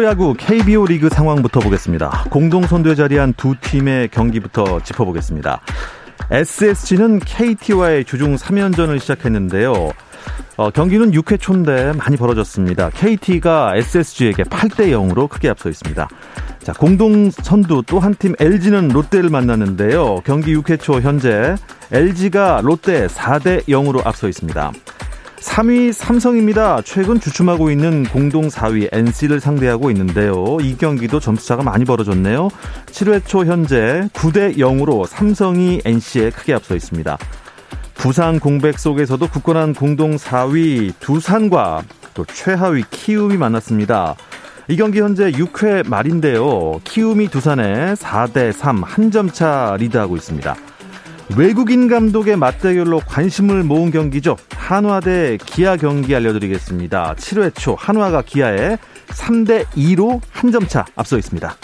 프로야구 KBO 리그 상황부터 보겠습니다. 공동 선두에 자리한 두 팀의 경기부터 짚어보겠습니다. SSG는 KT와의 주중 3연전을 시작했는데요. 어, 경기는 6회 초인데 많이 벌어졌습니다. KT가 SSG에게 8대 0으로 크게 앞서 있습니다. 자, 공동 선두 또 한 팀 LG는 롯데를 만났는데요. 경기 6회 초 현재 LG가 롯데 4대 0으로 앞서 있습니다. 3위 삼성입니다. 최근 주춤하고 있는 공동 4위 NC를 상대하고 있는데요. 이 경기도 점수차가 많이 벌어졌네요. 7회 초 현재 9대 0으로 삼성이 NC에 크게 앞서 있습니다. 부상 공백 속에서도 굳건한 공동 4위 두산과 또 최하위 키움이 만났습니다. 이 경기 현재 6회 말인데요. 키움이 두산에 4대 3 한 점 차 리드하고 있습니다. 외국인 감독의 맞대결로 관심을 모은 경기죠. 한화 대 기아 경기 알려드리겠습니다. 7회 초 한화가 기아에 3대 2로 한 점 차 앞서 있습니다.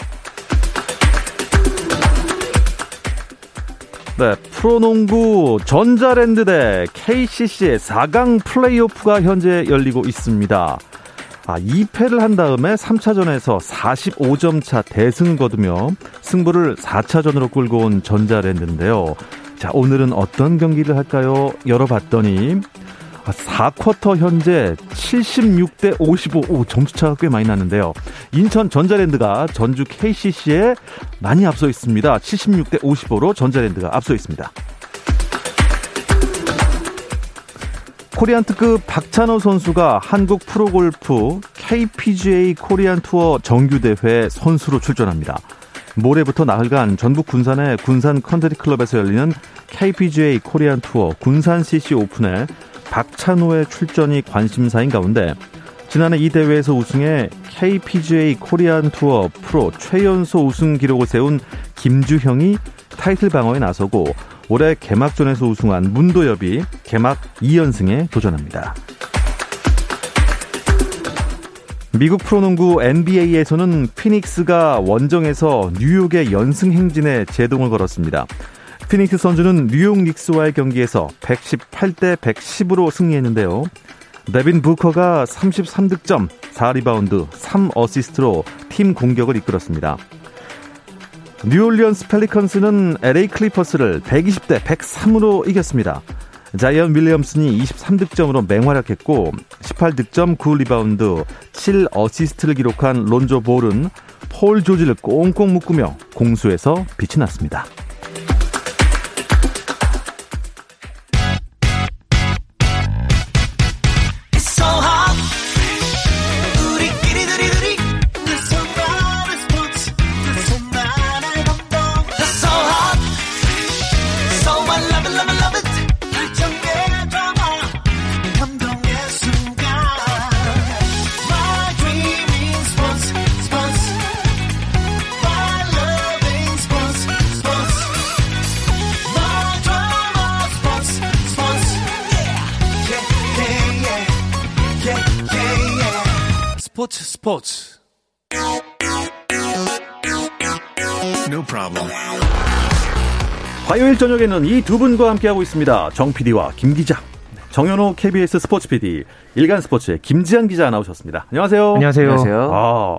네, 프로농구 전자랜드 대 KCC의 4강 플레이오프가 현재 열리고 있습니다. 아, 2패를 한 다음에 3차전에서 45점 차 대승을 거두며 승부를 4차전으로 끌고 온 전자랜드인데요. 자, 오늘은 어떤 경기를 할까요? 열어봤더니 4쿼터 현재 76대 55. 오, 점수차가 꽤 많이 났는데요. 인천 전자랜드가 전주 KCC에 많이 앞서 있습니다. 76대 55로 전자랜드가 앞서 있습니다. 코리안 특급 박찬호 선수가 한국 프로골프 KPGA 코리안 투어 정규대회 선수로 출전합니다. 모레부터 나흘간 전북 군산의 군산 컨트리 클럽에서 열리는 KPGA 코리안 투어 군산 CC 오픈에 박찬호의 출전이 관심사인 가운데 지난해 이 대회에서 우승해 KPGA 코리안 투어 프로 최연소 우승 기록을 세운 김주형이 타이틀 방어에 나서고 올해 개막전에서 우승한 문도엽이 개막 2연승에 도전합니다. 미국 프로농구 NBA에서는 피닉스가 원정에서 뉴욕의 연승 행진에 제동을 걸었습니다. 피닉스 선스는 뉴욕 닉스와의 경기에서 118대 110으로 승리했는데요. 데빈 부커가 33득점, 4리바운드, 3어시스트로 팀 공격을 이끌었습니다. 뉴올리언스 펠리컨스는 LA 클리퍼스를 120대 103으로 이겼습니다. 자이언 윌리엄슨이 23득점으로 맹활약했고 18득점 9리바운드 7어시스트를 기록한 론조 볼은 폴 조지를 꽁꽁 묶으며 공수에서 빛이 났습니다. 스포츠 스포츠 No problem. 화요일 저녁에는 이 두 분과 함께하고 있습니다. 정 PD와 김 기자. 정현호 KBS 스포츠 PD, 일간 스포츠의 김지한 기자 나오셨습니다. 안녕하세요. 안녕하세요. 안녕하세요. 아,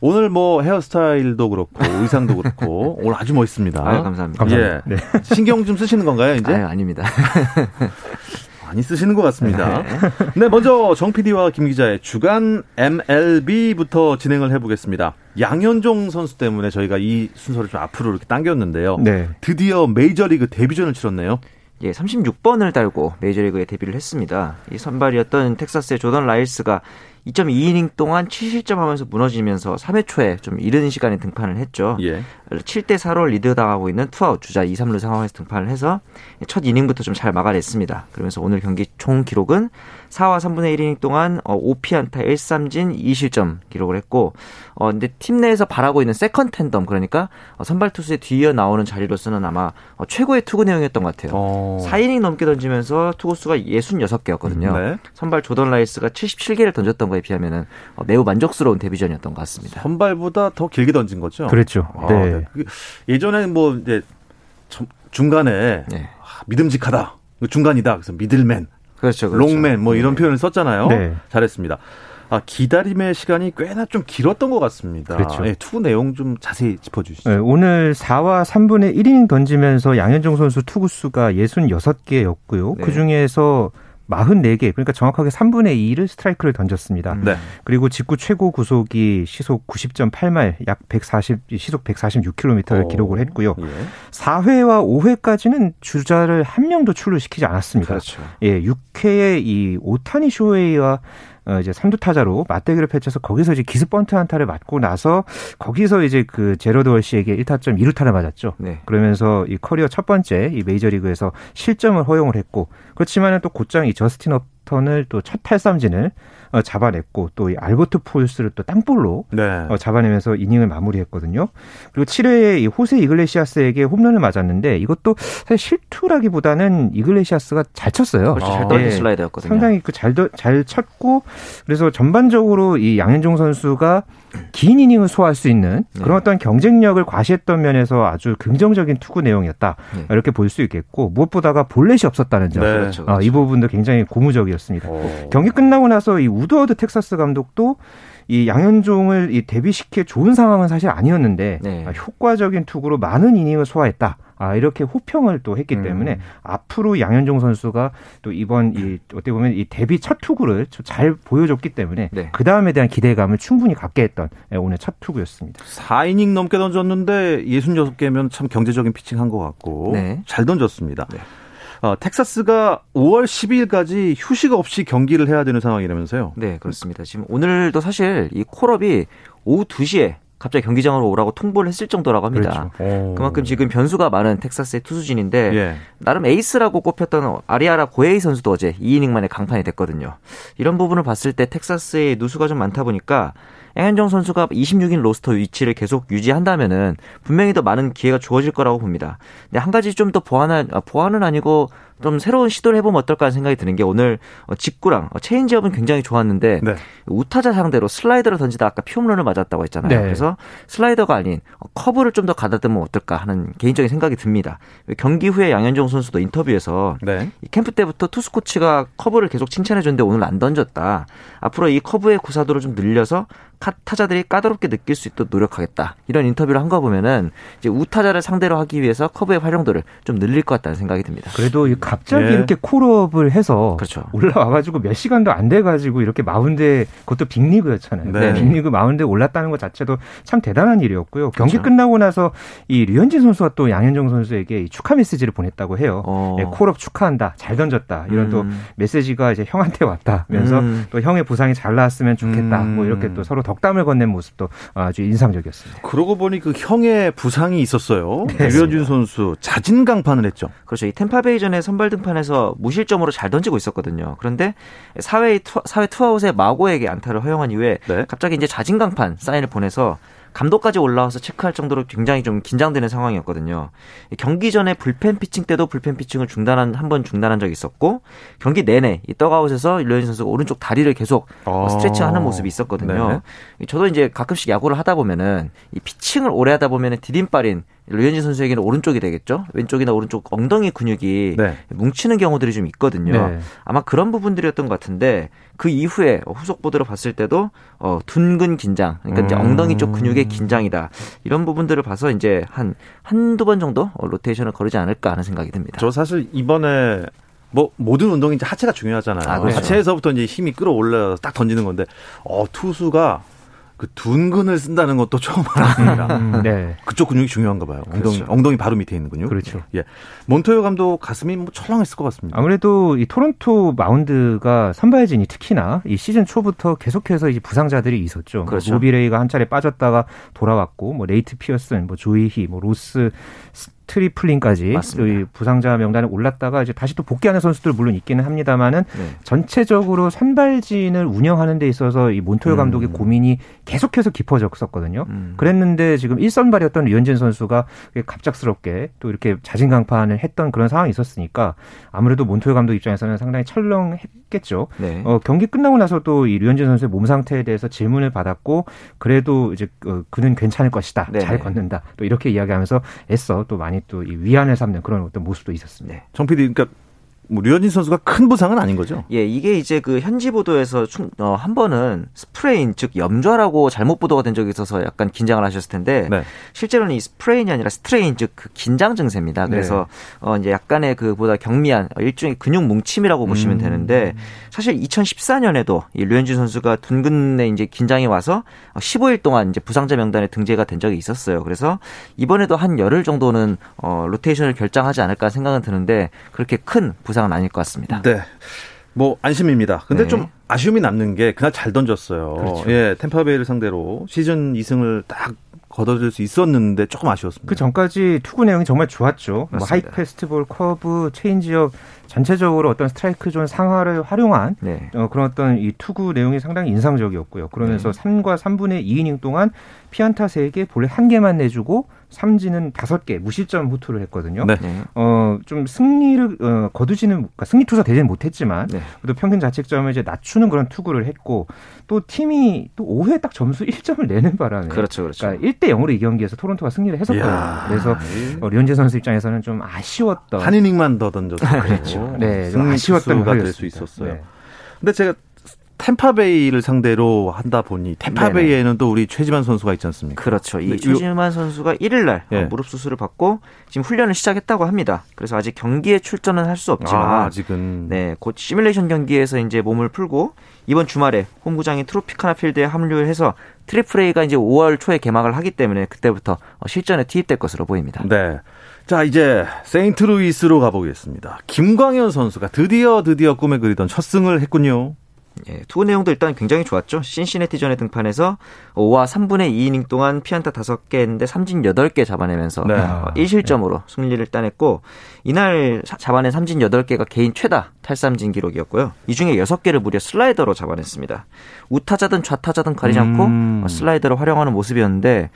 오늘 뭐 헤어스타일도 그렇고 의상도 그렇고 오늘 아주 멋있습니다. 아유, 감사합니다. 예. 네. 신경 좀 쓰시는 건가요, 이제? 아유, 아닙니다. 많이 쓰시는 것 같습니다. 네, 네 먼저 정 PD와 김 기자의 주간 MLB부터 진행을 해보겠습니다. 양현종 선수 때문에 저희가 이 순서를 좀 앞으로 이렇게 당겼는데요. 네. 드디어 메이저리그 데뷔전을 치렀네요. 예, 36번을 달고 메이저리그에 데뷔를 했습니다. 이 선발이었던 텍사스의 조던 라이스가 2.2이닝 동안 7실점 하면서 무너지면서 3회 초에 좀 이른 시간에 등판을 했죠. 예. 7대 4로 리드 당하고 있는 투아웃 주자 2, 3루 상황에서 등판을 해서 첫 이닝부터 좀 잘 막아냈습니다. 그러면서 오늘 경기 총 기록은 4와 3분의 1이닝 동안 5피안타 어, 1삼진 2실점 기록을 했고 어 근데 팀 내에서 바라고 있는 second tandem 그러니까 어, 선발 투수의 뒤이어 나오는 자리로서는 아마 어, 최고의 투구 내용이었던 것 같아요. 어. 4이닝 넘게 던지면서 투구 수가 66개였거든요. 네. 선발 조던 라이스가 77개를 던졌던 거에 비하면은 매우 만족스러운 데뷔전이었던 것 같습니다. 선발보다 더 길게 던진 거죠? 그렇죠. 아, 네. 네. 예전에 뭐 이제 중간에 네. 아, 믿음직하다. 중간이다. 그래서 middle man 그렇죠, 그렇죠. long man 뭐 이런 네. 표현을 썼잖아요. 네. 잘했습니다. 아, 기다림의 시간이 꽤나 좀 길었던 것 같습니다. 그렇죠. 네, 투구 내용 좀 자세히 짚어주시죠. 네, 오늘 4와 3분의 1이닝 던지면서 양현종 선수 투구 수가 66개였고요. 네. 그 중에서 44개, 그러니까 정확하게 3분의 2를 스트라이크를 던졌습니다. 네. 그리고 직구 최고 구속이 시속 90.8마일, 약 140, 시속 146km를 오. 기록을 했고요. 예. 4회와 5회까지는 주자를 한 명도 출루시키지 않았습니다. 그렇죠. 예, 6회에 이 오타니 쇼웨이와 어, 이제 선두 타자로 맞대결을 펼쳐서 거기서 이제 기습 번트 안타를 맞고 나서 거기서 이제 그 재러드 월시에게 1타점 2루타를 맞았죠. 네. 그러면서 이 커리어 첫 번째 이 메이저리그에서 실점을 허용을 했고 그렇지만은 또 곧장 이 저스틴 업튼을 또 첫 탈삼진을 어, 잡아냈고 또 이 알버트 푸홀스를 또 땅볼로 네. 어, 잡아내면서 이닝을 마무리했거든요. 그리고 7회에 이 호세 이글레시아스에게 홈런을 맞았는데 이것도 사실 실투라기보다는 이글레시아스가 잘 쳤어요. 그렇죠. 잘 떨어진 네. 슬라이더였거든요. 상당히 그잘 잘 쳤고 그래서 전반적으로 이 양현종 선수가 긴 이닝을 소화할 수 있는 네. 그런 네. 어떤 경쟁력을 과시했던 면에서 아주 긍정적인 투구 내용이었다 네. 이렇게 볼 수 있겠고 무엇보다가 볼넷이 없었다는 점, 네. 그렇죠, 그렇죠. 아, 이 부분도 굉장히 고무적이었습니다. 오. 경기 끝나고 나서 이 우드워드 텍사스 감독도 이 양현종을 이 데뷔시킬 좋은 상황은 사실 아니었는데 네. 아, 효과적인 투구로 많은 이닝을 소화했다. 아, 이렇게 호평을 또 했기 음. 때문에 앞으로 양현종 선수가 또 이번 이 어떻게 보면 이 데뷔 첫 투구를 잘 보여줬기 때문에 네. 그 다음에 대한 기대감을 충분히 갖게 했던 예, 오늘 첫 투구였습니다. 4이닝 넘게 던졌는데 66개면 참 경제적인 피칭 한 것 같고 네. 잘 던졌습니다. 네. 어, 텍사스가 5월 10일까지 휴식 없이 경기를 해야 되는 상황이라면서요? 네, 그렇습니다. 지금 오늘도 사실 이 call-up이 오후 2시에 갑자기 경기장으로 오라고 통보를 했을 정도라고 합니다. 그렇죠. 그만큼 지금 변수가 많은 텍사스의 투수진인데 예. 나름 에이스라고 꼽혔던 아리하라 고헤이 선수도 어제 2이닝 만에 강판이 됐거든요. 이런 부분을 봤을 때 텍사스의 누수가 좀 많다 보니까 양현종 선수가 26인 로스터 위치를 계속 유지한다면은 분명히 더 많은 기회가 주어질 거라고 봅니다. 근데 한 가지 좀 더 보완한 아, 보완은 아니고 좀 새로운 시도를 해보면 어떨까 하는 생각이 드는 게 오늘 어, 직구랑 어, 체인지업은 굉장히 좋았는데 네. 우타자 상대로 슬라이더를 던지다 아까 피홈런을 맞았다고 했잖아요. 네. 그래서 슬라이더가 아닌 어, 커브를 좀 더 가다듬으면 어떨까 하는 개인적인 생각이 듭니다. 경기 후에 양현종 선수도 인터뷰에서 네. 캠프 때부터 투수 코치가 커브를 계속 칭찬해 줬는데 오늘 안 던졌다. 앞으로 이 커브의 구사도를 좀 늘려서 타자들이 까다롭게 느낄 수 있도록 노력하겠다. 이런 인터뷰를 한 거 보면은 이제 우타자를 상대로 하기 위해서 커브의 활용도를 좀 늘릴 것 같다는 생각이 듭니다. 그래도 갑자기 네. 이렇게 콜업을 해서 그렇죠. 올라와가지고 몇 시간도 안 돼가지고 이렇게 마운드에 그것도 빅리그였잖아요. 네. 빅리그 마운드에 올랐다는 것 자체도 참 대단한 일이었고요. 경기 그렇죠. 끝나고 나서 이 류현진 선수가 또 양현종 선수에게 축하 메시지를 보냈다고 해요. 어. 네, 콜업 축하한다, 잘 던졌다 이런 음. 또 메시지가 이제 형한테 왔다면서 음. 또 형의 부상이 잘 나았으면 좋겠다. 음. 뭐 이렇게 또 서로 덕담을 건넨 모습도 아주 인상적이었습니다. 그러고 보니 그 형의 부상이 있었어요. 네. 류현진 선수 자진 강판을 했죠. 그렇죠. 이 템파베이전에 선발 등판에서 무실점으로 잘 던지고 있었거든요. 그런데 4회, 4회 투아웃에 마고에게 안타를 허용한 이후에 네. 갑자기 이제 자진강판 사인을 보내서 감독까지 올라와서 체크할 정도로 굉장히 좀 긴장되는 상황이었거든요. 경기 전에 불펜 피칭 때도 불펜 피칭을 중단한 한 번 중단한 적이 있었고 경기 내내 이 떡아웃에서 류현진 선수가 오른쪽 다리를 계속 아. 스트레칭하는 모습이 있었거든요. 네. 저도 이제 가끔씩 야구를 하다 보면은 이 피칭을 오래 하다 보면은 디딤발인 류현진 선수에게는 오른쪽이 되겠죠. 왼쪽이나 오른쪽 엉덩이 근육이 네. 뭉치는 경우들이 좀 있거든요. 네. 아마 그런 부분들이었던 것 같은데 그 이후에 후속 보드로 봤을 때도 어, 둔근 긴장, 그러니까 음. 이제 엉덩이 쪽 근육의 긴장이다. 이런 부분들을 봐서 이제 한 한두 번 정도 로테이션을 거르지 않을까 하는 생각이 듭니다. 저 사실 이번에 뭐 모든 운동이 이제 하체가 중요하잖아요. 아, 그렇죠. 하체에서부터 이제 힘이 끌어올라서 딱 던지는 건데 어 투수가 그 둔근을 쓴다는 것도 처음 알았습니다. 음, 네. 그쪽 근육이 중요한가 봐요. 엉덩이, 그렇죠. 엉덩이 바로 밑에 있는 근육. 그렇죠. 예. 몬토요 감독 가슴이 뭐 철렁했을 것 같습니다. 아무래도 이 토론토 마운드가 선발진이 특히나 이 시즌 초부터 계속해서 이제 부상자들이 있었죠. 뭐 그렇죠. 모비레이가 한 차례 빠졌다가 돌아왔고, 뭐 네이트 피어슨, 뭐 조이히, 뭐 로스 스트리플링까지 또 부상자 명단에 올랐다가 이제 다시 또 복귀하는 선수들 물론 있기는 합니다만은 네. 전체적으로 선발진을 운영하는 데 있어서 이 몬토요 음. 감독의 고민이 계속해서 깊어졌었거든요. 음. 그랬는데 지금 1선발이었던 류현진 선수가 갑작스럽게 또 이렇게 자진 강판을 했던 그런 상황이 있었으니까 아무래도 몬토요 감독 입장에서는 상당히 철렁했겠죠. 네. 어, 경기 끝나고 나서 또이 류현진 선수의 몸 상태에 대해서 질문을 받았고 그래도 이제 어, 그는 괜찮을 것이다. 네. 잘 걷는다. 또 이렇게 이야기하면서 애써 또 많이 또 위안을 삼는 그런 어떤 모습도 있었습니다. 네. 정 PD, 그러니까 뭐 류현진 선수가 큰 부상은 아닌 거죠? 예, 이게 이제 그 현지 보도에서 어, 한 번은 sprain 즉 염좌라고 잘못 보도가 된 적이 있어서 약간 긴장을 하셨을 텐데 네. 실제로는 이 sprain이 아니라 strain 즉 그 긴장 증세입니다. 그래서 네. 어 이제 약간의 그보다 경미한 일종의 근육 뭉침이라고 음. 보시면 되는데 사실 2014년에도 이 류현진 선수가 둔근에 이제 긴장이 와서 15일 동안 이제 부상자 명단에 등재가 된 적이 있었어요. 그래서 이번에도 한 열흘 정도는 어 로테이션을 결장하지 않을까 생각은 드는데 그렇게 큰 부상 부상은 아닐 것 같습니다. 네. 뭐 안심입니다. 근데 네. 좀 아쉬움이 남는 게 그날 잘 던졌어요. 그렇죠. 예, 템파베이를 상대로 시즌 2승을 딱 거둬들 수 있었는데 조금 아쉬웠습니다. 그 전까지 투구 내용이 정말 좋았죠. 뭐 high fastball, 커브, 체인지업 전체적으로 어떤 스트라이크 존 상하를 활용한 네. 어, 그런 어떤 이 투구 내용이 상당히 인상적이었고요. 그러면서 네. 3과 3분의 2이닝 동안 피안타 3개, 볼넷 1개만 내주고 삼진은 다섯 개 무실점 호투를 했거든요. 네. 어, 좀 승리를 어, 거두지는 그러니까 승리 투수 되지는 못했지만 네. 그래도 평균 자책점을 이제 낮추는 그런 투구를 했고 또 팀이 또 5회 딱 점수 1점을 내는 바람에 그렇죠, 그렇죠. 그러니까 1대 0으로 이 경기에서 토론토가 승리를 했었거든요. 그래서 어, 류현재 선수 입장에서는 좀 아쉬웠던 한 이닝만 더 던져서 그렇죠. 네, 좀 아쉬웠던 가될수 있었어요. 네. 근데 제가 템파베이를 상대로 한다 보니 템파베이에는 네네. 또 우리 최지만 선수가 있지 않습니까? 그렇죠. 이 최지만 선수가 1일 날 네. 무릎 수술을 받고 지금 훈련을 시작했다고 합니다. 그래서 아직 경기에 출전은 할 수 없지만 아, 아직은 네, 곧 시뮬레이션 경기에서 이제 몸을 풀고 이번 주말에 홈구장인 트로피카나 필드에 합류를 해서 트리플 A가 이제 5월 초에 개막을 하기 때문에 그때부터 실전에 투입될 것으로 보입니다. 네. 자, 이제 세인트루이스로 가보겠습니다. 김광현 선수가 드디어 드디어 꿈에 그리던 첫 승을 했군요. 예, 투구 내용도 일단 굉장히 좋았죠. 신시내티전에 등판해서 5와 3분의 2이닝 동안 피안타 5개 했는데 삼진 8개 잡아내면서 네. 1실점으로 어, 승리를 따냈고 이날 잡아낸 삼진 8개가 개인 최다 탈삼진 기록이었고요. 이 중에 6개를 무려 슬라이더로 잡아냈습니다. 우타자든 좌타자든 가리지 않고 음. 슬라이더를 활용하는 모습이었는데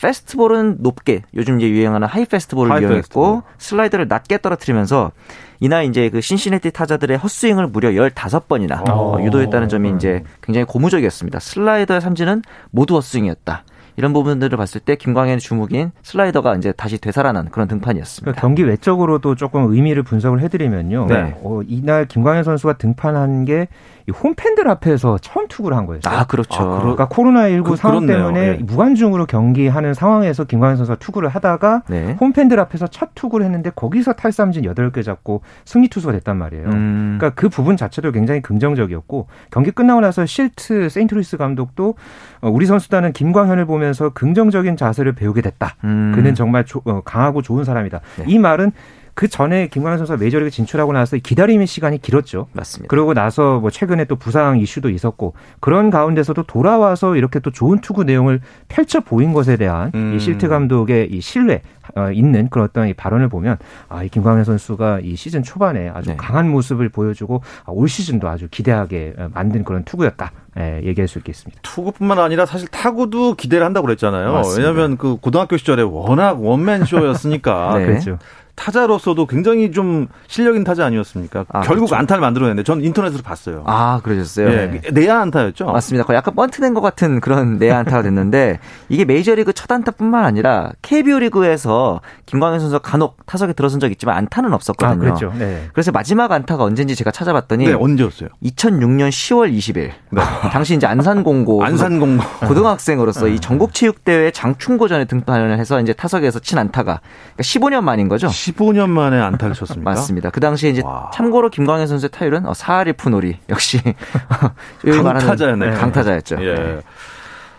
fastball은 높게 요즘 이제 유행하는 high fastball을 high 이용했고 fastball. 슬라이더를 낮게 떨어뜨리면서 이날 이제 그 신시내티 타자들의 헛스윙을 무려 15번이나 어, 유도했다는 점이 이제 굉장히 고무적이었습니다. 슬라이더의 삼진은 모두 헛스윙이었다. 이런 부분들을 봤을 때 김광현의 주무기인 슬라이더가 이제 다시 되살아난 그런 등판이었습니다. 그러니까 경기 외적으로도 조금 의미를 분석을 해드리면요. 네. 어, 이날 김광현 선수가 등판한 게 홈팬들 앞에서 처음 투구를 한 거예요. 아, 그렇죠. 아, 그러니까 코로나19 그, 상황 그렇네요. 때문에 네. 무관중으로 경기하는 상황에서 김광현 선수가 투구를 하다가 네. 홈팬들 앞에서 첫 투구를 했는데 거기서 탈삼진 8개 잡고 승리 투수가 됐단 말이에요. 음. 그러니까 그 부분 자체도 굉장히 긍정적이었고 경기 끝나고 나서 실트 세인트루이스 감독도 어, 우리 선수단은 김광현을 보면 서 긍정적인 자세를 배우게 됐다. 음. 그는 정말 조, 어, 강하고 좋은 사람이다. 네. 이 말은 그 전에 김광현 선수가 메이저리그 진출하고 나서 기다림의 시간이 길었죠. 맞습니다. 그러고 나서 뭐 최근에 또 부상 이슈도 있었고 그런 가운데서도 돌아와서 이렇게 또 좋은 투구 내용을 펼쳐 보인 것에 대한 음. 이 실트 감독의 이 신뢰 어, 있는 그런 어떤 이 발언을 보면 아, 이 김광현 선수가 이 시즌 초반에 아주 네. 강한 모습을 보여주고 아, 올 시즌도 아주 기대하게 어, 만든 그런 투구였다. 예, 얘기할 수 있겠습니다. 투구뿐만 아니라 사실 타구도 기대를 한다고 그랬잖아요. 왜냐하면 그 고등학교 시절에 워낙 원맨 쇼였으니까. 네. 그렇죠. 타자로서도 굉장히 좀 실력 있는 타자 아니었습니까? 아, 결국 그렇죠. 안타를 만들어냈는데 전 인터넷으로 봤어요. 아 그러셨어요? 네. 네. 내야 안타였죠. 맞습니다. 거의 약간 번트낸 것 같은 그런 내야 안타가 됐는데 이게 메이저리그 첫 안타뿐만 아니라 KBO 리그에서 김광현 선수가 간혹 타석에 들어선 적 있지만 안타는 없었거든요. 아, 그렇죠. 네. 그래서 마지막 안타가 언젠지 제가 찾아봤더니 네, 언제였어요? 2006년 10월 20일. 네. 당시 이제 안산공고 안산공고 고등학생으로서 이 네. 전국체육대회 장충고전에 등판을 해서 이제 타석에서 친 안타가 그러니까 15년 만인 거죠. 15년 만에 안타를 쳤습니다. 맞습니다. 그 당시에 이제 와. 참고로 김광현 선수의 타율은 4할 2푼 오리 역시 강타자였네. 강타자였죠. 예.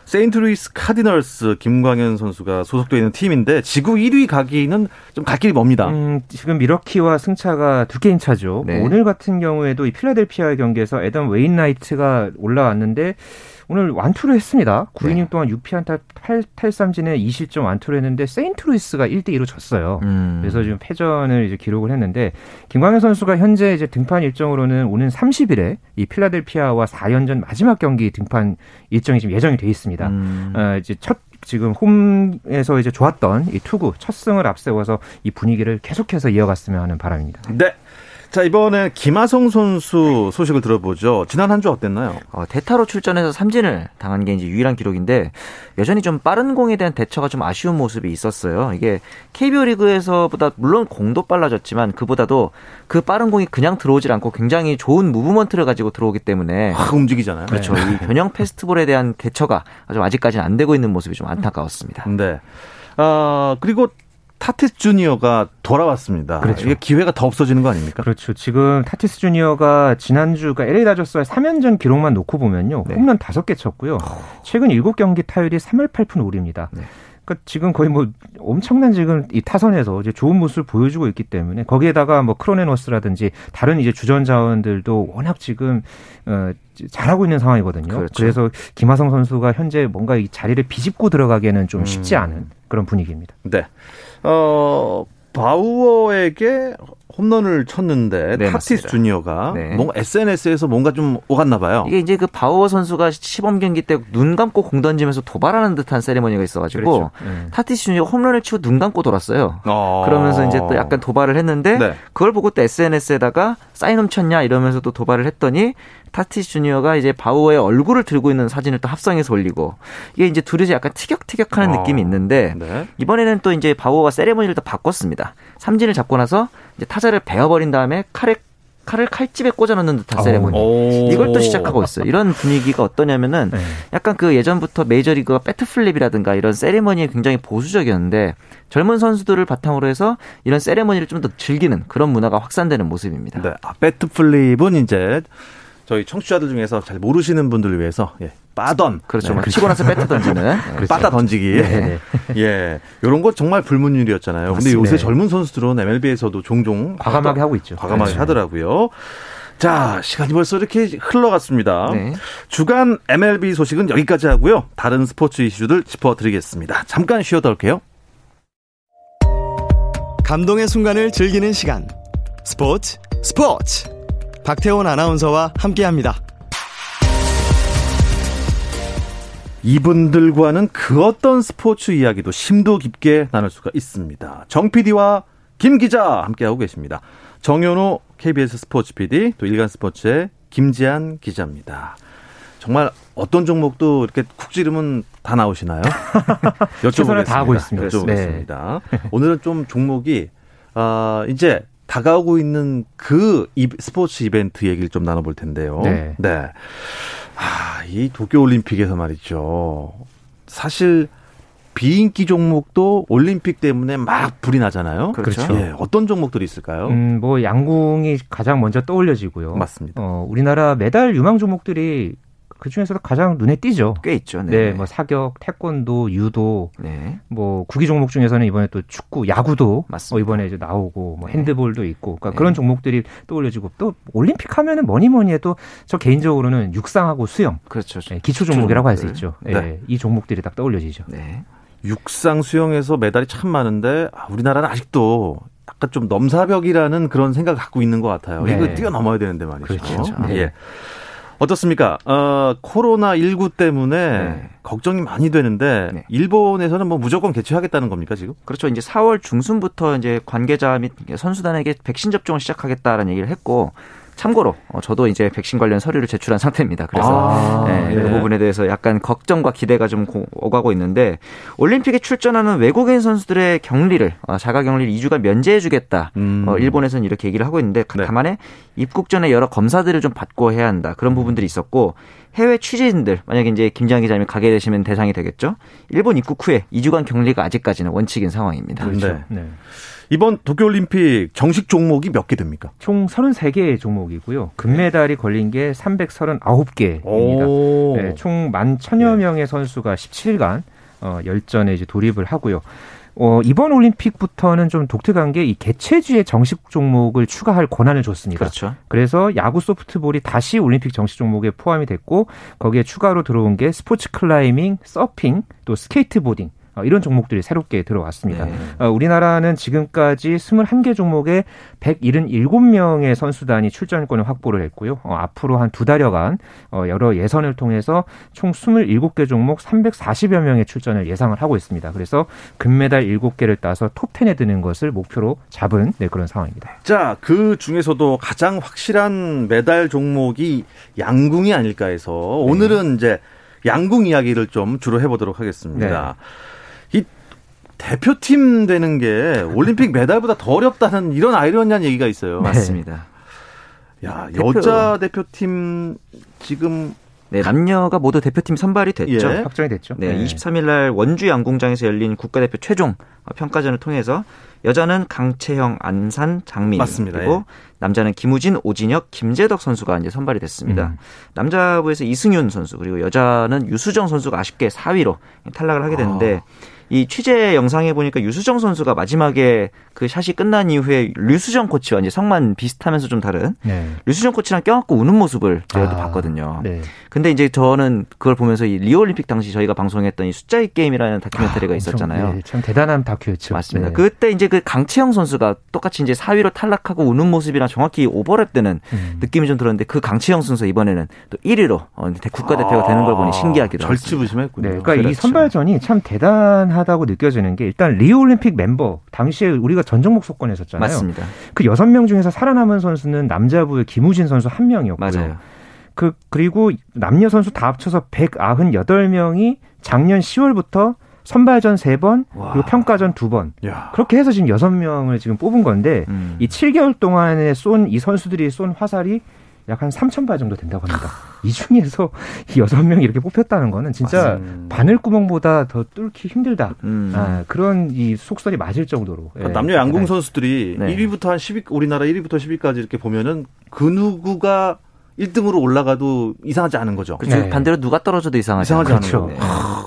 세인트루이스 카디널스 김광현 선수가 소속되어 있는 팀인데 지구 1위 가기는 좀 갈 길이 멉니다. 음, 지금 밀워키와 승차가 두 게임 차죠. 네. 오늘 같은 경우에도 이 필라델피아의 경기에서 에덤 웨인나이트가 올라왔는데 오늘 완투를 했습니다. 9이닝 네. 동안 6피안타 8 탈삼진에 2실점 완투를 했는데 세인트루이스가 1대 2로 졌어요. 음. 그래서 지금 패전을 이제 기록을 했는데 김광현 선수가 현재 이제 등판 일정으로는 오는 30일에 이 필라델피아와 4연전 마지막 경기 등판 일정이 지금 예정이 돼 있습니다. 음. 어, 이제 첫 지금 홈에서 이제 좋았던 이 투구 첫 승을 앞세워서 이 분위기를 계속해서 이어갔으면 하는 바람입니다. 네. 자, 이번에 김하성 선수 소식을 들어보죠. 지난 한 주 어땠나요? 어, 대타로 출전해서 삼진을 당한 게 이제 유일한 기록인데 여전히 좀 빠른 공에 대한 대처가 좀 아쉬운 모습이 있었어요. 이게 KBO 리그에서보다 물론 공도 빨라졌지만 그보다도 그 빠른 공이 그냥 들어오질 않고 굉장히 좋은 movement를 가지고 들어오기 때문에 확 움직이잖아요. 그렇죠. 네. 이 변형 fastball에 대한 대처가 좀 아직까지는 안 되고 있는 모습이 좀 안타까웠습니다. 네. 아, 그리고 타티스 주니어가 돌아왔습니다. 그렇죠. 이게 기회가 더 없어지는 거 아닙니까? 그렇죠. 지금 타티스 주니어가 지난주가 LA 다저스와 3연전 기록만 놓고 보면요. 네. 홈런 5개 쳤고요. 최근 7경기 타율이 3할 8푼 5리입니다. 네. 그러니까 지금 거의 뭐 엄청난 지금 이 타선에서 이제 좋은 모습을 보여주고 있기 때문에 거기에다가 뭐 크로네노스라든지 다른 이제 주전 자원들도 워낙 지금 어 잘하고 있는 상황이거든요. 그렇죠. 그래서 김하성 선수가 현재 뭔가 이 자리를 비집고 들어가기에는 좀 쉽지 음. 않은 그런 분위기입니다. 네. 어, 바우어에게 홈런을 쳤는데 네, 타티스 맞습니다. 주니어가 네. 뭔가 SNS에서 뭔가 좀 오갔나 봐요. 이게 이제 그 바우어 선수가 시범 경기 때 눈 감고 공 던지면서 도발하는 듯한 세리머니가 있어가지고 그렇죠. 네. 타티스 주니어가 홈런을 치고 눈 감고 돌았어요. 어... 그러면서 이제 또 약간 도발을 했는데 네. 그걸 보고 또 SNS에다가 사인 훔쳤냐 이러면서 또 도발을 했더니 타티스 주니어가 이제 바우어의 얼굴을 들고 있는 사진을 또 합성해서 올리고 이게 이제 둘이 약간 티격태격하는 어... 느낌이 있는데 네. 이번에는 또 이제 바우어가 세리머니를 또 바꿨습니다. 삼진을 잡고 나서 이제 타자를 베어버린 다음에 칼에 칼을 칼집에 꽂아놓는 듯한 세레모니. 이걸 또 시작하고 있어요. 이런 분위기가 어떠냐면은 네. 약간 그 예전부터 메이저리그가 배트플립이라든가 이런 세레모니에 굉장히 보수적이었는데 젊은 선수들을 바탕으로 해서 이런 세레모니를 좀 더 즐기는 그런 문화가 확산되는 모습입니다. 네. 아, 배트플립은 이제 저희 청취자들 중에서 잘 모르시는 분들을 위해서 예, 빠던 그렇죠. 네. 치고 나서 배트 던지는 네. 그렇죠. 빠다 던지기 네. 예 이런 거 정말 불문율이었잖아요. 근데 요새 젊은 선수들은 MLB에서도 종종 과감하게 하고 있죠. 과감하게 네. 하더라고요. 자, 시간이 벌써 이렇게 흘러갔습니다. 네. 주간 MLB 소식은 여기까지 하고요. 다른 스포츠 이슈들 짚어드리겠습니다. 잠깐 쉬어다 올게요. 감동의 순간을 즐기는 시간. 스포츠, 스포츠! 박태원 아나운서와 함께합니다. 이분들과는 그 어떤 스포츠 이야기도 심도 깊게 나눌 수가 있습니다. 정 PD와 김 기자 함께하고 계십니다. 정현호 KBS 스포츠 PD 또 일간 스포츠의 김지한 기자입니다. 정말 어떤 종목도 이렇게 쿡 지르면 다 나오시나요? 여쭤보겠습니다. 다 하고 있습니다. 여쭤보겠습니다. 네. 오늘은 좀 종목이 어, 이제 다가오고 있는 그 스포츠 이벤트 얘기를 좀 나눠볼 텐데요. 네. 네. 아, 이 도쿄올림픽에서 말이죠. 사실 비인기 종목도 올림픽 때문에 막 불이 나잖아요. 그렇죠. 예, 어떤 종목들이 있을까요? 음, 뭐 양궁이 가장 먼저 떠올려지고요. 맞습니다. 어, 우리나라 메달 유망 종목들이 그 중에서도 가장 눈에 띄죠. 꽤 있죠. 네. 네. 뭐 사격, 태권도, 유도, 네. 뭐 구기 종목 중에서는 이번에 또 축구, 야구도 뭐 이번에 이제 나오고 뭐 네. 핸드볼도 있고 그러니까 네. 그런 종목들이 떠올려지고 또 올림픽 하면은 뭐니 뭐니 해도 저 개인적으로는 육상하고 수영, 그렇죠. 네, 기초 종목이라고 할 수 있죠. 네. 이 종목들이 딱 떠올려지죠. 네. 육상 수영에서 메달이 참 많은데 아, 우리나라는 아직도 약간 좀 넘사벽이라는 그런 생각을 갖고 있는 것 같아요. 이거 뛰어넘어야 되는데 말이죠. 그렇죠. 예. 어떻습니까? 어, 코로나 19 때문에 네. 걱정이 많이 되는데 네. 일본에서는 뭐 무조건 개최하겠다는 겁니까 지금? 그렇죠. 이제 4월 중순부터 이제 관계자 및 선수단에게 백신 접종을 시작하겠다라는 얘기를 했고 참고로 어, 저도 이제 백신 관련 서류를 제출한 상태입니다. 그래서 아, 네, 네. 이 부분에 대해서 약간 걱정과 기대가 좀 오가고 있는데 올림픽에 출전하는 외국인 선수들의 격리를 어, 자가 격리를 2주간 면제해주겠다. 음. 어, 일본에서는 이렇게 얘기를 하고 있는데 네. 다만에 입국 전에 여러 검사들을 좀 받고 해야 한다. 그런 음. 부분들이 있었고 해외 취재진들 만약에 이제 김지한 기자님이 가게 되시면 대상이 되겠죠. 일본 입국 후에 2주간 격리가 아직까지는 원칙인 상황입니다. 그렇죠. 네. 네. 이번 도쿄올림픽 정식 종목이 몇 개 됩니까? 총 33개 종목이고요. 금메달이 걸린 게 339개입니다. 네, 총 11,000여 명의 선수가 17일간 어, 열전에 이제 돌입을 하고요. 어, 이번 올림픽부터는 좀 독특한 게 이 개최지의 정식 종목을 추가할 권한을 줬습니다. 그렇죠. 그래서 야구 소프트볼이 다시 올림픽 정식 종목에 포함이 됐고 거기에 추가로 들어온 게 스포츠 클라이밍, 서핑, 또 skateboarding 어, 이런 종목들이 새롭게 들어왔습니다. 네. 어, 우리나라는 지금까지 21개 종목에 177명의 선수단이 출전권을 확보를 했고요. 어, 앞으로 한 두 달여간 여러 예선을 통해서 총 27개 종목 340여 명의 출전을 예상을 하고 있습니다. 그래서 금메달 7개를 따서 톱10에 드는 것을 목표로 잡은 네, 그런 상황입니다. 자, 그 중에서도 가장 확실한 메달 종목이 양궁이 아닐까 해서 오늘은 네. 이제 양궁 이야기를 좀 주로 해보도록 하겠습니다. 네. 대표팀 되는 게 올림픽 메달보다 더 어렵다는 이런 아이러니한 얘기가 있어요. 맞습니다. 야, 대표. 여자 대표팀 지금 네, 남녀가 모두 대표팀 선발이 됐죠. 예. 확정이 됐죠. 네, 네. 23일 날 원주 양궁장에서 열린 국가대표 최종 평가전을 통해서 여자는 강채형, 안산, 장민 맞습니다. 그리고 예. 남자는 김우진, 오진혁, 김재덕 선수가 이제 선발이 됐습니다. 음. 남자부에서 이승윤 선수 그리고 여자는 유수정 선수가 아쉽게 4위로 탈락을 하게 됐는데 아. 이 취재 영상에 보니까 유수정 선수가 마지막에 그 샷이 끝난 이후에 류수정 코치와 이제 성만 비슷하면서 좀 다른 네. 류수정 코치랑 껴안고 우는 모습을 저희도 아, 봤거든요. 네. 근데 이제 저는 그걸 보면서 이 리오 올림픽 당시 저희가 방송했던 이 숫자의 게임이라는 다큐멘터리가 아, 있었잖아요. 네, 참 대단한 다큐였죠. 맞습니다. 네. 그때 이제 그 강채영 선수가 똑같이 이제 4위로 탈락하고 우는 모습이랑 정확히 오버랩 되는 음. 느낌이 좀 들었는데 그 강채영 선수 이번에는 또 1위로 어, 국가대표가 되는 걸 보니 신기하기도 하습니다 절치부심했군요. 네, 그러니까 그렇죠. 이 선발전이 참 대단 하다고 느껴지는 게 일단 리오 올림픽 멤버 당시에 우리가 전 종목 석권했었잖아요. 맞습니다. 그 여섯 명 중에서 살아남은 선수는 남자부의 김우진 선수 한 명이었고요. 맞아요. 그 그리고 남녀 선수 다 합쳐서 198명이 작년 10월부터 선발전 3번, 그리고 평가전 2번. 야. 그렇게 해서 지금 6명을 지금 뽑은 건데 음. 이 7개월 동안에 쏜 이 선수들이 쏜 화살이 약 한 3,000발 정도 된다고 합니다. 이 중에서 이 여섯 명이 이렇게 뽑혔다는 거는 진짜 맞습니다. 바늘구멍보다 더 뚫기 힘들다. 음. 아, 그런 이 속설이 맞을 정도로. 그러니까 예. 남녀 양궁 선수들이 네. 1위부터 한 10위, 우리나라 1위부터 10위까지 이렇게 보면은 그 누구가 1등으로 올라가도 이상하지 않은 거죠. 그렇죠. 네. 반대로 누가 떨어져도 이상하지, 이상하지 않은 거죠. 네.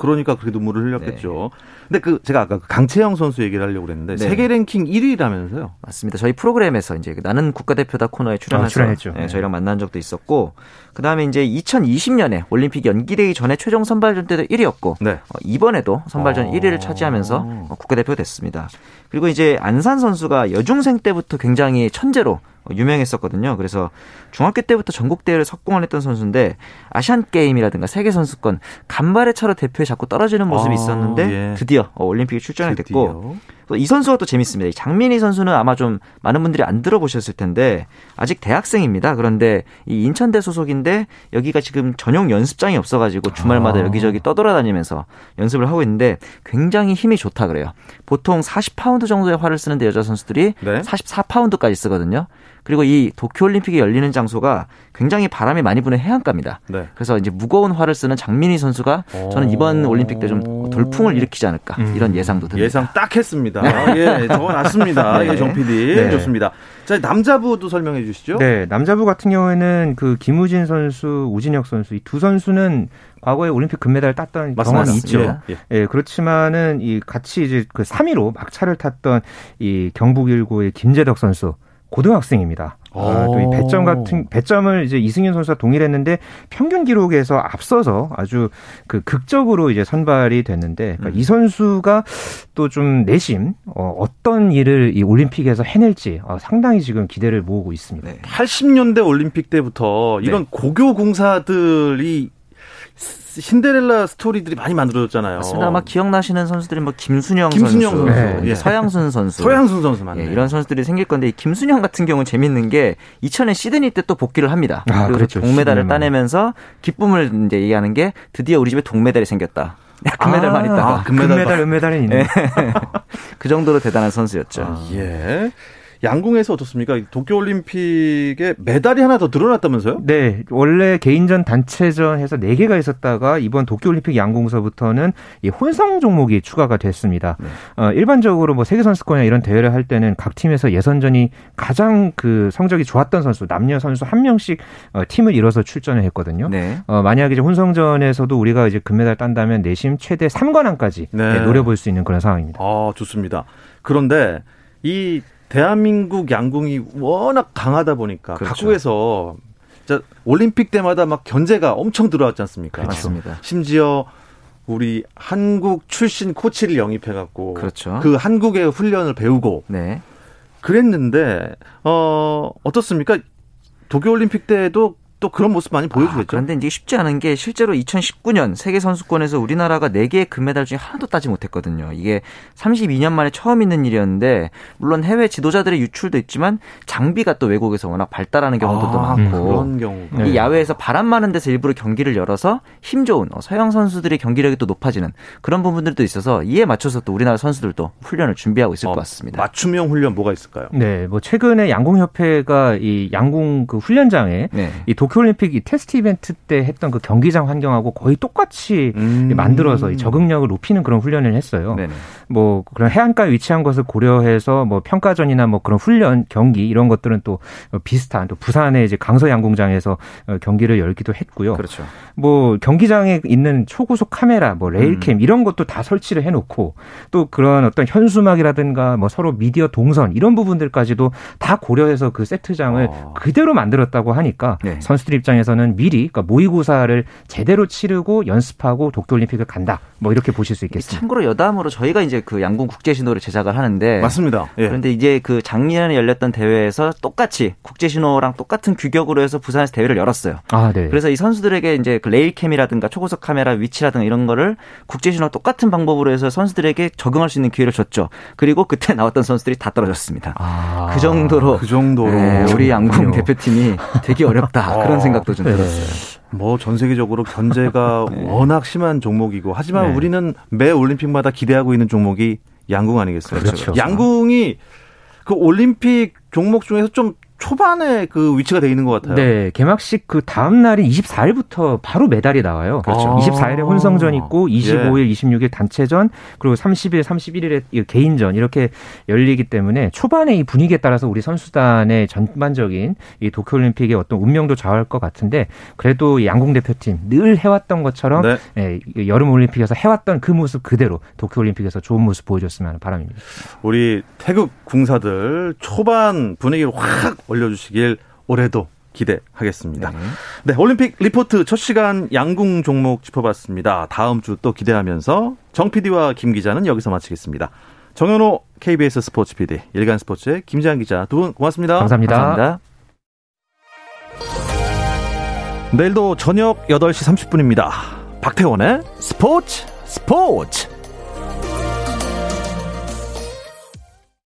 그러니까 그렇게 눈물을 흘렸겠죠. 네. 근데 그 제가 아까 그 강채영 선수 얘기를 하려고 그랬는데 네. 세계 랭킹 1위라면서요? 맞습니다. 저희 프로그램에서 이제 그 나는 국가대표다 코너에 출연해서 아, 출연했죠. 네, 저희랑 만난 적도 있었고 그다음에 이제 2020년에 올림픽 연기되기 전에 최종 선발전 때도 1위였고 네. 어, 이번에도 선발전 아. 1위를 차지하면서 어, 국가대표가 됐습니다. 그리고 이제 안산 선수가 여중생 때부터 굉장히 천재로 유명했었거든요. 그래서 중학교 때부터 전국 대회를 석공을 했던 선수인데 아시안 게임이라든가 세계 선수권 간발의 차로 대표에 자꾸 떨어지는 모습이 아, 있었는데 예. 드디어 올림픽에 출전을 됐고 이 선수가 또 재밌습니다. 장민희 선수는 아마 좀 많은 분들이 안 들어보셨을 텐데 아직 대학생입니다. 그런데 이 인천대 소속인데 여기가 지금 전용 연습장이 없어가지고 주말마다 아. 여기저기 떠돌아다니면서 연습을 하고 있는데 굉장히 힘이 좋다 그래요. 보통 40파운드 정도의 활을 쓰는데 여자 선수들이 네? 44파운드까지 쓰거든요. 그리고 이 도쿄올림픽이 열리는 장소가 굉장히 바람이 많이 부는 해안가입니다. 네. 그래서 이제 무거운 활을 쓰는 장민희 선수가 저는 이번 올림픽 때 좀 돌풍을 일으키지 않을까 음. 이런 예상도 듭니다. 예상 딱 했습니다. 예, 적어놨습니다. 네. 예, 정 PD. 네. 좋습니다. 자, 남자부도 설명해 주시죠. 네, 남자부 같은 경우에는 그 김우진 선수, 우진혁 선수 이 두 선수는 과거에 올림픽 금메달 땄던 맞습니다. 경험이 있죠. 예, 예. 예, 그렇지만은 이 같이 이제 그 3위로 막차를 탔던 이 경북 일고의 김재덕 선수 고등학생입니다. 아, 또이 배점 같은 배점을 이제 이승윤 선수가 동일했는데 평균 기록에서 앞서서 아주 그 극적으로 이제 선발이 됐는데 그러니까 음. 이 선수가 또 좀 내심 어, 어떤 일을 이 올림픽에서 해낼지 어, 상당히 지금 기대를 모으고 있습니다. 네. 80년대 올림픽 때부터 이런 네. 고교 궁사들이 신데렐라 스토리들이 많이 만들어졌잖아요. 맞습니다. 아마 기억나시는 선수들이 뭐 김수녕, 김수녕 선수, 선수. 네. 서향순 선수, 서향순 선수 맞네. 예, 이런 선수들이 생길 건데 김수녕 같은 경우는 재밌는 게 2000년 시드니 때 또 복귀를 합니다. 아, 그리고 그렇죠. 동메달을 따내면서 기쁨을 이제 얘기하는 게 드디어 우리 집에 동메달이 생겼다. 금메달만 아, 있다가 아, 금메달, 금메달, 은메달은 있네. 그 정도로 대단한 선수였죠. 아, 예. 양궁에서 어떻습니까? 도쿄올림픽에 메달이 하나 더 늘어났다면서요? 네. 원래 개인전, 단체전 해서 4개가 있었다가 이번 도쿄올림픽 양궁서부터는 이 혼성 종목이 추가가 됐습니다. 네. 어, 일반적으로 뭐 세계선수권이나 이런 대회를 할 때는 각 팀에서 예선전이 가장 그 성적이 좋았던 선수, 남녀 선수 한 명씩 어, 팀을 이뤄서 출전을 했거든요. 네. 어, 만약에 이제 혼성전에서도 우리가 이제 금메달 딴다면 내심 최대 3관왕까지 네. 노려볼 수 있는 그런 상황입니다. 아, 좋습니다. 그런데 이 대한민국 양궁이 워낙 강하다 보니까 그렇죠. 각국에서 올림픽 때마다 막 견제가 엄청 들어왔지 않습니까? 맞습니다. 심지어 우리 한국 출신 코치를 영입해 갖고 그렇죠. 그 한국의 훈련을 배우고 네. 그랬는데 어 어떻습니까? 도쿄 올림픽 때도 또 그런 모습 많이 보여주겠죠. 아, 그런데 이제 쉽지 않은 게 실제로 2019년 세계 선수권에서 우리나라가 4개의 금메달 중에 하나도 따지 못했거든요. 이게 32년 만에 처음 있는 일이었는데 물론 해외 지도자들의 유출도 있지만 장비가 또 외국에서 워낙 발달하는 경우도 아, 많고 그런 경우 이 네. 야외에서 바람 많은 데서 일부러 경기를 열어서 힘 좋은 어, 서양 선수들의 경기력이 또 높아지는 그런 부분들도 있어서 이에 맞춰서 또 우리나라 선수들도 훈련을 준비하고 있을 어, 것 같습니다. 맞춤형 훈련 뭐가 있을까요? 네, 뭐 최근에 양궁협회가 이 양궁 그 훈련장에 네. 이 도, 도쿄올림픽 이 테스트 이벤트 때 했던 그 경기장 환경하고 거의 똑같이 음. 만들어서 적응력을 높이는 그런 훈련을 했어요. 네네. 뭐 그런 해안가에 위치한 것을 고려해서 뭐 평가전이나 뭐 그런 훈련 경기 이런 것들은 또 비슷한 또 부산의 이제 강서 양궁장에서 어, 경기를 열기도 했고요. 그렇죠. 뭐 경기장에 있는 초고속 카메라, 뭐 레일캠 음. 이런 것도 다 설치를 해놓고 또 그런 어떤 현수막이라든가 뭐 서로 미디어 동선 이런 부분들까지도 다 고려해서 그 세트장을 어. 그대로 만들었다고 하니까 네. 선수 들 입장에서는 미리 그러니까 모의고사를 제대로 치르고 연습하고 도쿄올림픽을 간다. 뭐 이렇게 보실 수 있겠습니다. 참고로 여담으로 저희가 이제 그 양궁 국제 신호를 제작을 하는데 맞습니다. 예. 그런데 이제 그 작년에 열렸던 대회에서 똑같이 국제 신호랑 똑같은 규격으로 해서 부산에서 대회를 열었어요. 아, 네. 그래서 이 선수들에게 이제 그 레일캠이라든가 초고속 카메라 위치라든가 이런 거를 국제 신호 똑같은 방법으로 해서 선수들에게 적응할 수 있는 기회를 줬죠. 그리고 그때 나왔던 선수들이 다 떨어졌습니다. 아, 그 정도로 그 정도로 네, 우리 양궁 대표팀이 되게 어렵다 그런 아, 생각도 좀 네. 들었어요. 뭐 전 세계적으로 견제가 네. 워낙 심한 종목이고 하지만 네. 우리는 매 올림픽마다 기대하고 있는 종목이 양궁 아니겠어요? 그렇죠. 양궁이 그 올림픽 종목 중에서 좀 초반에 그 위치가 돼 있는 것 같아요. 네, 개막식 그 다음 날인 24일부터 바로 메달이 나와요. 그렇죠. 아. 24일에 혼성전 있고 25일, 예. 26일 단체전 그리고 30일, 31일에 개인전 이렇게 열리기 때문에 초반에 이 분위기에 따라서 우리 선수단의 전반적인 이 도쿄올림픽의 어떤 운명도 좌우할 것 같은데 그래도 양궁 대표팀 늘 해왔던 것처럼 네. 예, 여름 올림픽에서 해왔던 그 모습 그대로 도쿄올림픽에서 좋은 모습 보여줬으면 하는 바람입니다. 우리 태극 궁사들 초반 분위기를 확 올려주시길 올해도 기대하겠습니다. 네. 네. 올림픽 리포트 첫 시간 양궁 종목 짚어봤습니다. 다음 주 또 기대하면서 정 PD와 김 기자는 여기서 마치겠습니다. 정현호 KBS 스포츠 PD, 일간 스포츠의 김지한 기자 두 분 고맙습니다. 감사합니다. 감사합니다. 내일도 저녁 8시 30분입니다. 박태원의 스포츠 스포츠!